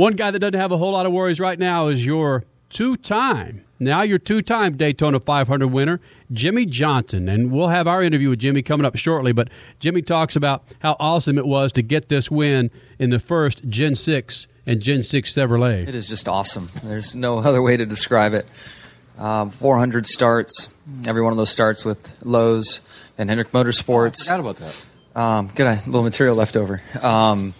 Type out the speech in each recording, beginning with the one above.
One guy that doesn't have a whole lot of worries right now is your two-time, now your two-time Daytona 500 winner, Jimmie Johnson, and we'll have our interview with Jimmie coming up shortly. But Jimmie talks about how awesome it was to get this win in the first Gen 6 and Gen 6 Chevrolet. It is just awesome. There's no other way to describe it. Um, 400 starts. Every one of those starts with Lowe's and Hendrick Motorsports. Forgot about that. Um, got a little material left over. Um,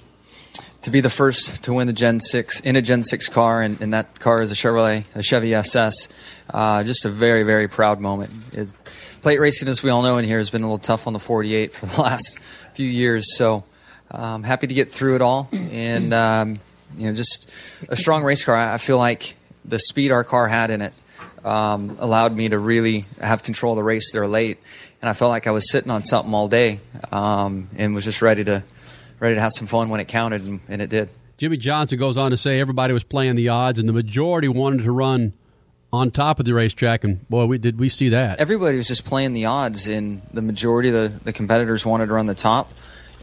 to be the first to win the Gen 6 in a Gen 6 car, and, and that car is a Chevrolet, a Chevy SS. Uh, just a very, very proud moment. It's, plate racing, as we all know in here, has been a little tough on the 48 for the last few years. So um, happy to get through it all, and um, you know, just a strong race car. I feel like the speed our car had in it um, allowed me to really have control of the race there late, and I felt like I was sitting on something all day, um, and was just ready to ready to have some fun when it counted, and, and it did. Jimmie Johnson goes on to say everybody was playing the odds, and the majority wanted to run on top of the racetrack. And boy, we, did we see that? Everybody was just playing the odds, and the majority of the, the competitors wanted to run the top.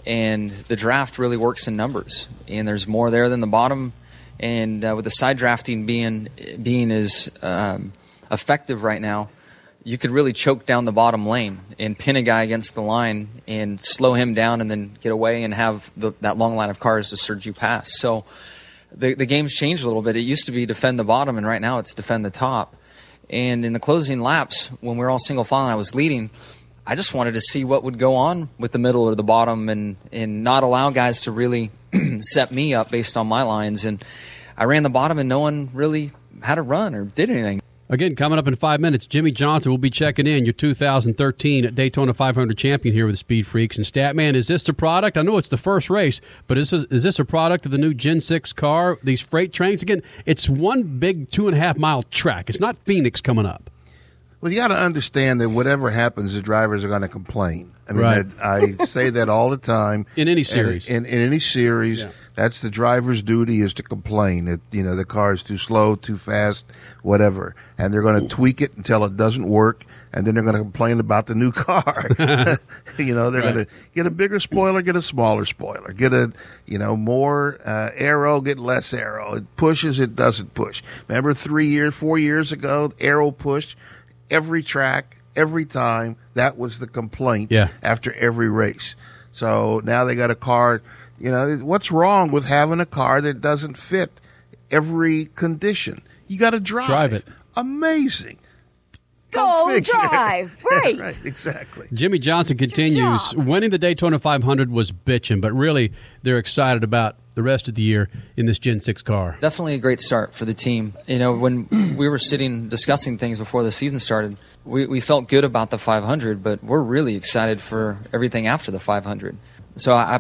And the draft really works in numbers, and there's more there than the bottom. And uh, with the side drafting being being as um, effective right now, you could really choke down the bottom lane and pin a guy against the line and slow him down and then get away and have the, that long line of cars to surge you past. So the, the game's changed a little bit. It used to be defend the bottom, and right now it's defend the top. And in the closing laps, when we were all single file and I was leading, I just wanted to see what would go on with the middle or the bottom and, and not allow guys to really set me up based on my lines. And I ran the bottom, and no one really had a run or did anything. Again, coming up in five minutes, Jimmie Johnson will be checking in, your 2013 Daytona 500 champion here with Speed Freaks. And Statman, is this the product? I know it's the first race, but is this, is this a product of the new Gen 6 car, these freight trains? Again, it's one big two and a half mile track. It's not Phoenix coming up. Well, you got to understand that whatever happens, the drivers are going to complain. I mean, Right. that, I say that all the time. In any series. In, in any series, Yeah. that's the driver's duty is to complain that you know the car is too slow, too fast, whatever, and they're going to tweak it until it doesn't work, and then they're going to complain about the new car. you know, they're Right. going to get a bigger spoiler, get a smaller spoiler, get a you know more uh, aero, get less aero. It pushes, it doesn't push. Remember three years, four years ago, aero push every track, every time. That was the complaint Yeah. after every race. So now they got a car. You know, what's wrong with having a car that doesn't fit every condition? You got to drive. Drive it. Amazing. Go figure. drive. Right. right, exactly. Jimmie Johnson continues. Winning the Daytona 500 was bitching, but really they're excited about the rest of the year in this Gen 6 car. Definitely a great start for the team. You know, when we were sitting discussing things before the season started, we, we felt good about the 500, but we're really excited for everything after the 500. So I, I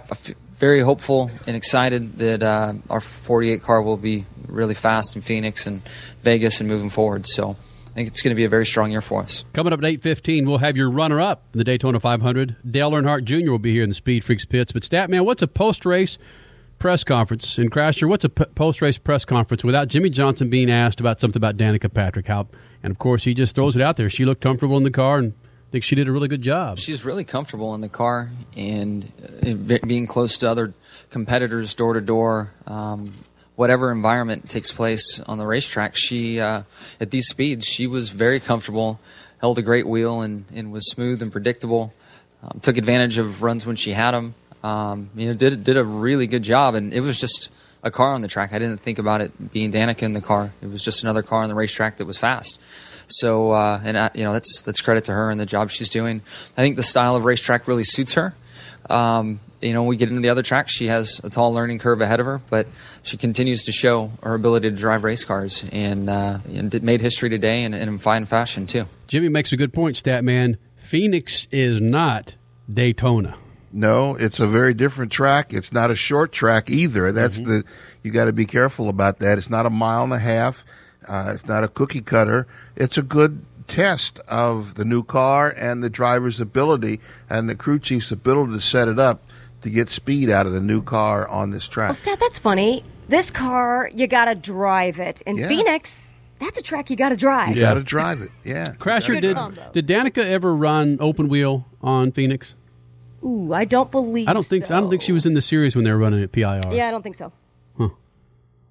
very hopeful and excited that uh, our 48 car will be really fast in Phoenix and Vegas and moving forward. So I think it's going to be a very strong year for us. Coming up at 8.15, we'll have your runner-up in the Daytona 500. Dale Earnhardt Jr. will be here in the Speed Freaks pits. But Statman, what's a post-race press conference? And Crasher, what's a p- post-race press conference without Jimmie Johnson being asked about something about Danica Patrick? How, and of course, he just throws it out there. She looked comfortable in the car and I think she did a really good job. She's really comfortable in the car and uh, being close to other competitors door to door. Um, whatever environment takes place on the racetrack, she uh, at these speeds she was very comfortable, held a great wheel and, and was smooth and predictable. Um, took advantage of runs when she had them. Um, you know, did did a really good job, and it was just a car on the track. I didn't think about it being Danica in the car. It was just another car on the racetrack that was fast. So, uh, and I, you know, that's that's credit to her and the job she's doing. I think the style of racetrack really suits her. Um, you know, we get into the other tracks, she has a tall learning curve ahead of her, but she continues to show her ability to drive race cars and, uh, and made history today and in fine fashion too. Jimmie makes a good point, Statman. Phoenix is not Daytona. No, it's a very different track. It's not a short track either. That's the you got to be careful about that. It's not a mile and a half. Uh, it's not a cookie cutter. It's a good test of the new car and the driver's ability and the crew chief's ability to set it up to get speed out of the new car on this track. Well, Stat, that's funny. This car, you got to drive it. In Yeah. Phoenix, that's a track you got to drive. you got to drive it. Yeah. Crasher, did, combo. did Danica ever run open wheel on Phoenix? Ooh, I don't believe I don't think so. I don't think she was in the series when they were running at PIR. Yeah, I don't think so. Huh. All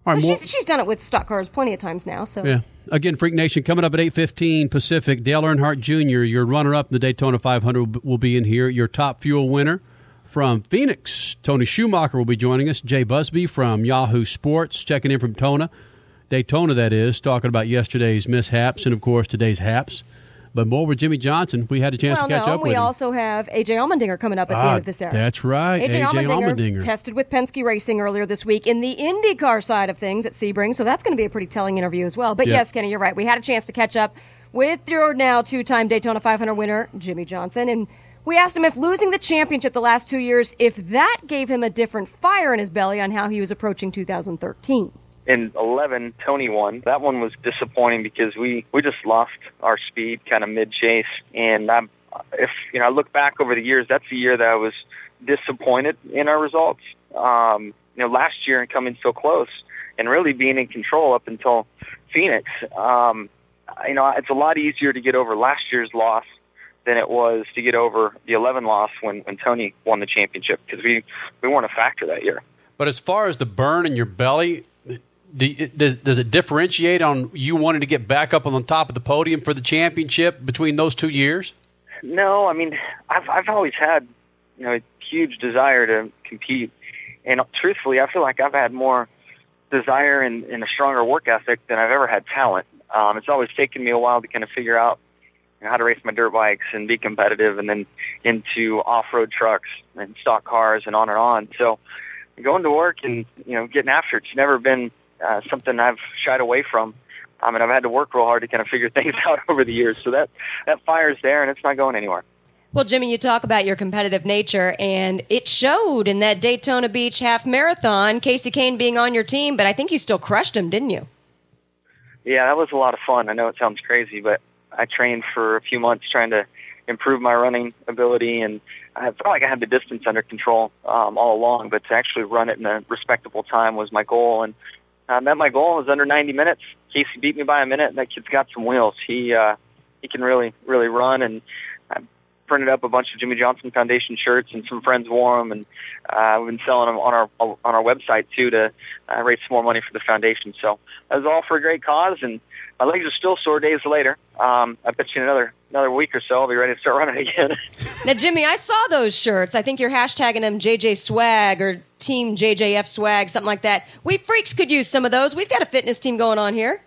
right, Well, more, she's, she's done it with stock cars plenty of times now. So yeah. Again, Freak Nation coming up at eight fifteen Pacific. Dale Earnhardt Jr., your runner-up in the Daytona 500, will be- will be in here. Your top fuel winner from Phoenix, Tony Schumacher, will be joining us. Jay Busbee from Yahoo Sports checking in from Tona, Daytona, that is, talking about yesterday's mishaps and of course today's haps. But more with Jimmie Johnson. We had a chance well, to catch no, up we with him. also have AJ Allmendinger coming up at the Ah, end of this hour. That's right, AJ, AJ Allmendinger, Allmendinger. tested with Penske Racing earlier this week in the IndyCar side of things at Sebring, so that's going to be a pretty telling interview as well. But Yeah. yes, Kenny, you're right. We had a chance to catch up with your now two-time Daytona 500 winner, Jimmie Johnson, and we asked him if losing the championship the last two years, if that gave him a different fire in his belly on how he was approaching 2013. In 11 tony won. That one was disappointing because we we just lost our speed kind of mid chase and i'm if you know i look back over the years that's the year that i was disappointed in our results. Um you know last year and coming so close and really being in control up until phoenix. Um you know it's a lot easier to get over last year's loss than it was to get over the 11 loss when when tony won the championship because we we weren't a factor that year. But as far as the burn in your belly, do, does, does it differentiate on you wanting to get back up on the top of the podium for the championship between those two years? No, I mean, I've I've always had, you know, a huge desire to compete, and truthfully, I feel like I've had more desire and, and a stronger work ethic than I've ever had talent. Um, it's always taken me a while to kind of figure out you know, how to race my dirt bikes and be competitive, and then into off-road trucks and stock cars and on and on. So, going to work and you know getting after it's never been uh, something I've shied away from. I mean, I've had to work real hard to kind of figure things out over the years. So that that fire's there, and it's not going anywhere. Well, Jimmie, you talk about your competitive nature, and it showed in that Daytona Beach half marathon. Kasey Kahne being on your team, but I think you still crushed him, didn't you? Yeah, that was a lot of fun. I know it sounds crazy, but I trained for a few months trying to improve my running ability, and I felt like I had the distance under control um, all along. But to actually run it in a respectable time was my goal, and I met my goal. It was under 90 minutes. Kasey beat me by a minute, that kid's got some wheels. He uh, he can really really run, and I printed up a bunch of Jimmie Johnson Foundation shirts, and some friends wore them, and uh, we've been selling them on our on our website too to uh, raise some more money for the foundation. So that was all for a great cause, and my legs are still sore days later. Um, I bet you another another week or so I'll be ready to start running again. Now, Jimmie, I saw those shirts. I think you're hashtagging them JJ Swag or Team JJF Swag, something like that. We freaks could use some of those. We've got a fitness team going on here.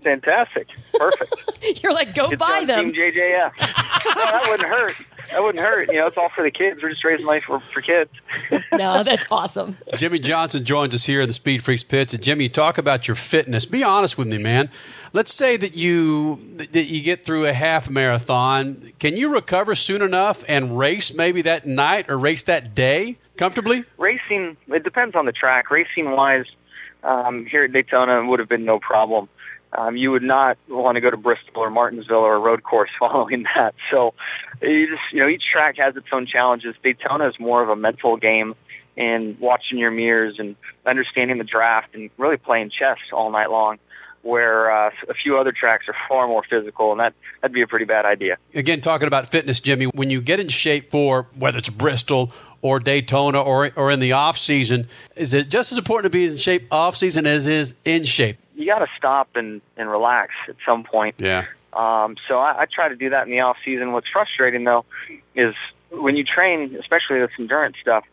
Fantastic, perfect. You're like, go It's buy on them. Team JJF. no, that wouldn't hurt. That wouldn't hurt. You know, it's all for the kids. We're just raising money for for kids. no, that's awesome. Jimmie Johnson joins us here in the Speed Freaks pits. And Jimmie, you talk about your fitness. Be honest with me, man. Let's say that you that you get through a half marathon. Can you recover soon enough and race maybe that night or race that day comfortably? Racing, it depends on the track. Racing wise, um, here at Daytona would have been no problem. Um, you would not want to go to Bristol or Martinsville or a road course following that. So you just, you know, each track has its own challenges. Daytona is more of a mental game and watching your mirrors and understanding the draft and really playing chess all night long. Where uh, a few other tracks are far more physical, and that that'd be a pretty bad idea. Again, talking about fitness, Jimmie, when you get in shape for whether it's Bristol or Daytona or or in the off season, is it just as important to be in shape off season as is in shape? You got to stop and and relax at some point. Yeah. Um, so I, I try to do that in the off season. What's frustrating though is when you train, especially this endurance stuff,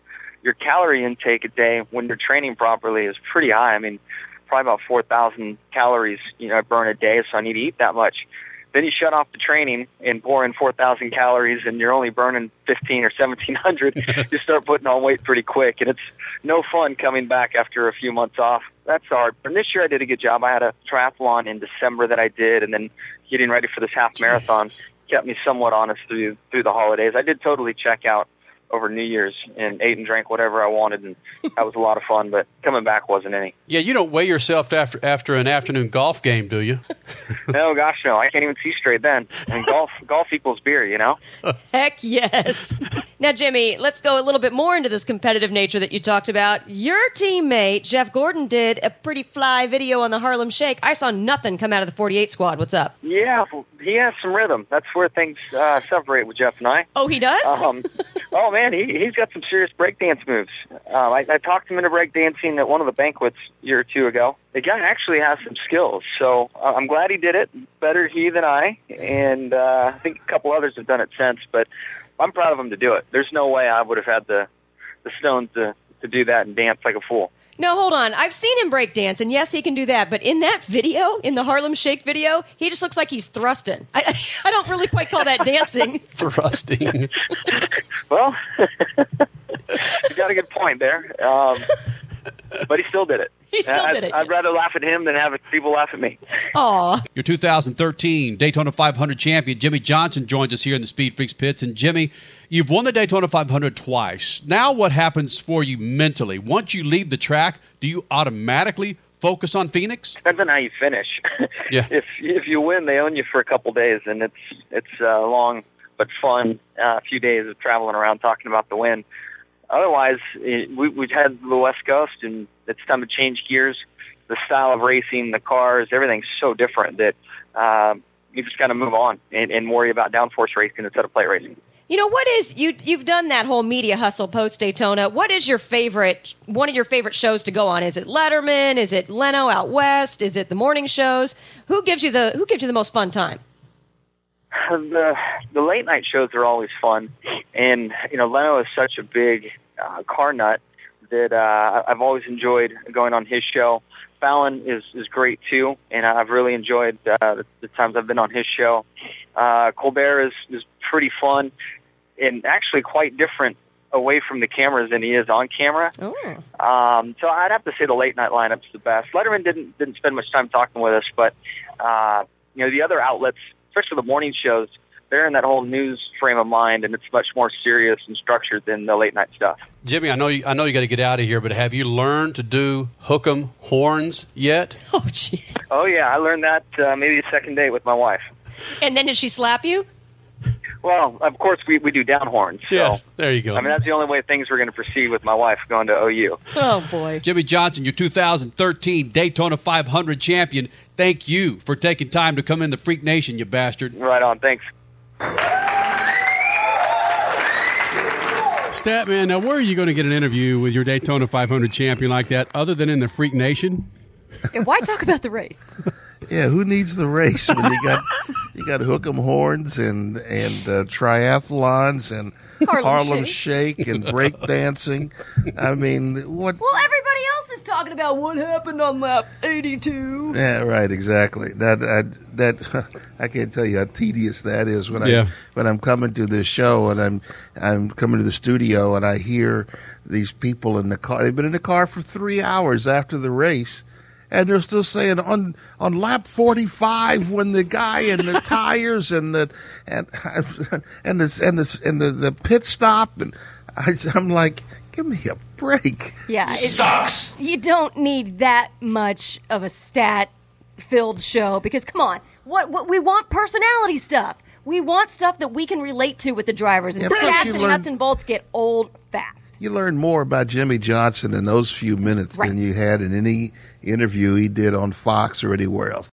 your calorie intake a day when you're training properly is pretty high. I mean, probably about 4,000 calories, you know, I burn a day, so I need to eat that much. Then you shut off the training and pour in 4,000 calories and you're only burning 15 or 1,700. you start putting on weight pretty quick and it's no fun coming back after a few months off. That's hard. And this year I did a good job. I had a triathlon in December that I did and then getting ready for this half marathon kept me somewhat honest through through the holidays. I did totally check out over New Year's and ate and drank whatever I wanted, and that was a lot of fun. But coming back wasn't any. Yeah, you don't weigh yourself after after an afternoon golf game, do you? No, gosh, no, I can't even see straight then. And golf golf equals beer, you know. Heck yes. now, Jimmie, let's go a little bit more into this competitive nature that you talked about. Your teammate, Jeff Gordon, did a pretty fly video on the Harlem Shake. I saw nothing come out of the 48 squad. What's up? Yeah, he has some rhythm. That's where things uh, separate with Jeff and I. Oh, he does? Um, Oh man, he he's got some serious breakdance moves. Um, I, I talked him into breakdancing at one of the banquets a year or two ago. The guy actually has some skills, so uh, I'm glad he did it. Better he than I, and uh, I think a couple others have done it since. But I'm proud of him to do it. There's no way I would have had the the stones to to do that and dance like a fool. No, hold on. I've seen him break dance, and yes, he can do that. But in that video, in the Harlem Shake video, he just looks like he's thrusting. I, I don't really quite call that dancing. Thrusting. Well, you got a good point there. Um, but he still did it. He still I, did it. I'd rather laugh at him than have people laugh at me. Aw. Your 2013 Daytona 500 champion, Jimmie Johnson, joins us here in the Speed Freaks pits. And Jimmie, you've won the Daytona 500 twice. Now, what happens for you mentally? Once you leave the track, do you automatically focus on Phoenix? Depends on how you finish. Yeah. if if you win, they own you for a couple days, and it's it's a long but fun uh, few days of traveling around talking about the win. Otherwise, eh, we, we've had the West Coast, and it's time to change gears. The style of racing, the cars, everything's so different that uh, you just got to move on and, and worry about downforce racing instead of plate racing. You know what is you? You've done that whole media hustle post Daytona. What is your favorite? One of your favorite shows to go on? Is it Letterman? Is it Leno out west? Is it the morning shows? Who gives you the Who gives you the most fun time? the the late night shows are always fun, and you know Leno is such a big uh, car nut that uh, I've always enjoyed going on his show. Fallon is is great too, and I've really enjoyed uh, the, the times I've been on his show. Uh, Colbert is is pretty fun, and actually quite different away from the cameras than he is on camera. Oh, Um, so I'd have to say the late night lineup's the best. Letterman didn't didn't spend much time talking with us, but uh, you know the other outlets, especially the morning shows, they're in that whole news frame of mind, and it's much more serious and structured than the late night stuff. Jimmie, I know you, I know you got to get out of here, but have you learned to do hook 'em horns yet? oh, jeez. Oh yeah, I learned that uh, maybe the second date with my wife. And then did she slap you? Well, of course we we do down horns. So, there you go. I mean that's the only way things were going to proceed with my wife going to OU. Oh boy. Jimmie Johnson, your 2013 Daytona 500 champion. Thank you for taking time to come in the Freak Nation, you bastard. Right on. Thanks. Statman, now where are you going to get an interview with your Daytona 500 champion like that, other than in the Freak Nation? And why talk about the race? Yeah, who needs the race when you got you got hook 'em horns and and uh, triathlons and Harlem Harlem Shake. Shake and break dancing? I mean, what? Well, everybody else is talking about what happened on lap 82. Yeah, right. Exactly. That I, that I can't tell you how tedious that is when Yeah. I when I'm coming to this show and I'm I'm coming to the studio and I hear these people in the car. They've been in the car for three hours after the race. And they're still saying on on lap forty five when the guy and the tires and the and and the and the and the, the pit stop and I, I'm like, give me a break. Yeah, it sucks. You don't need that much of a stat filled show because come on, what, what we want personality stuff. We want stuff that we can relate to with the drivers, and Yeah, stats you and learn- nuts and bolts get old fast. You learn more about Jimmie Johnson in those few minutes Right. than you had in any interview he did on Fox or anywhere else.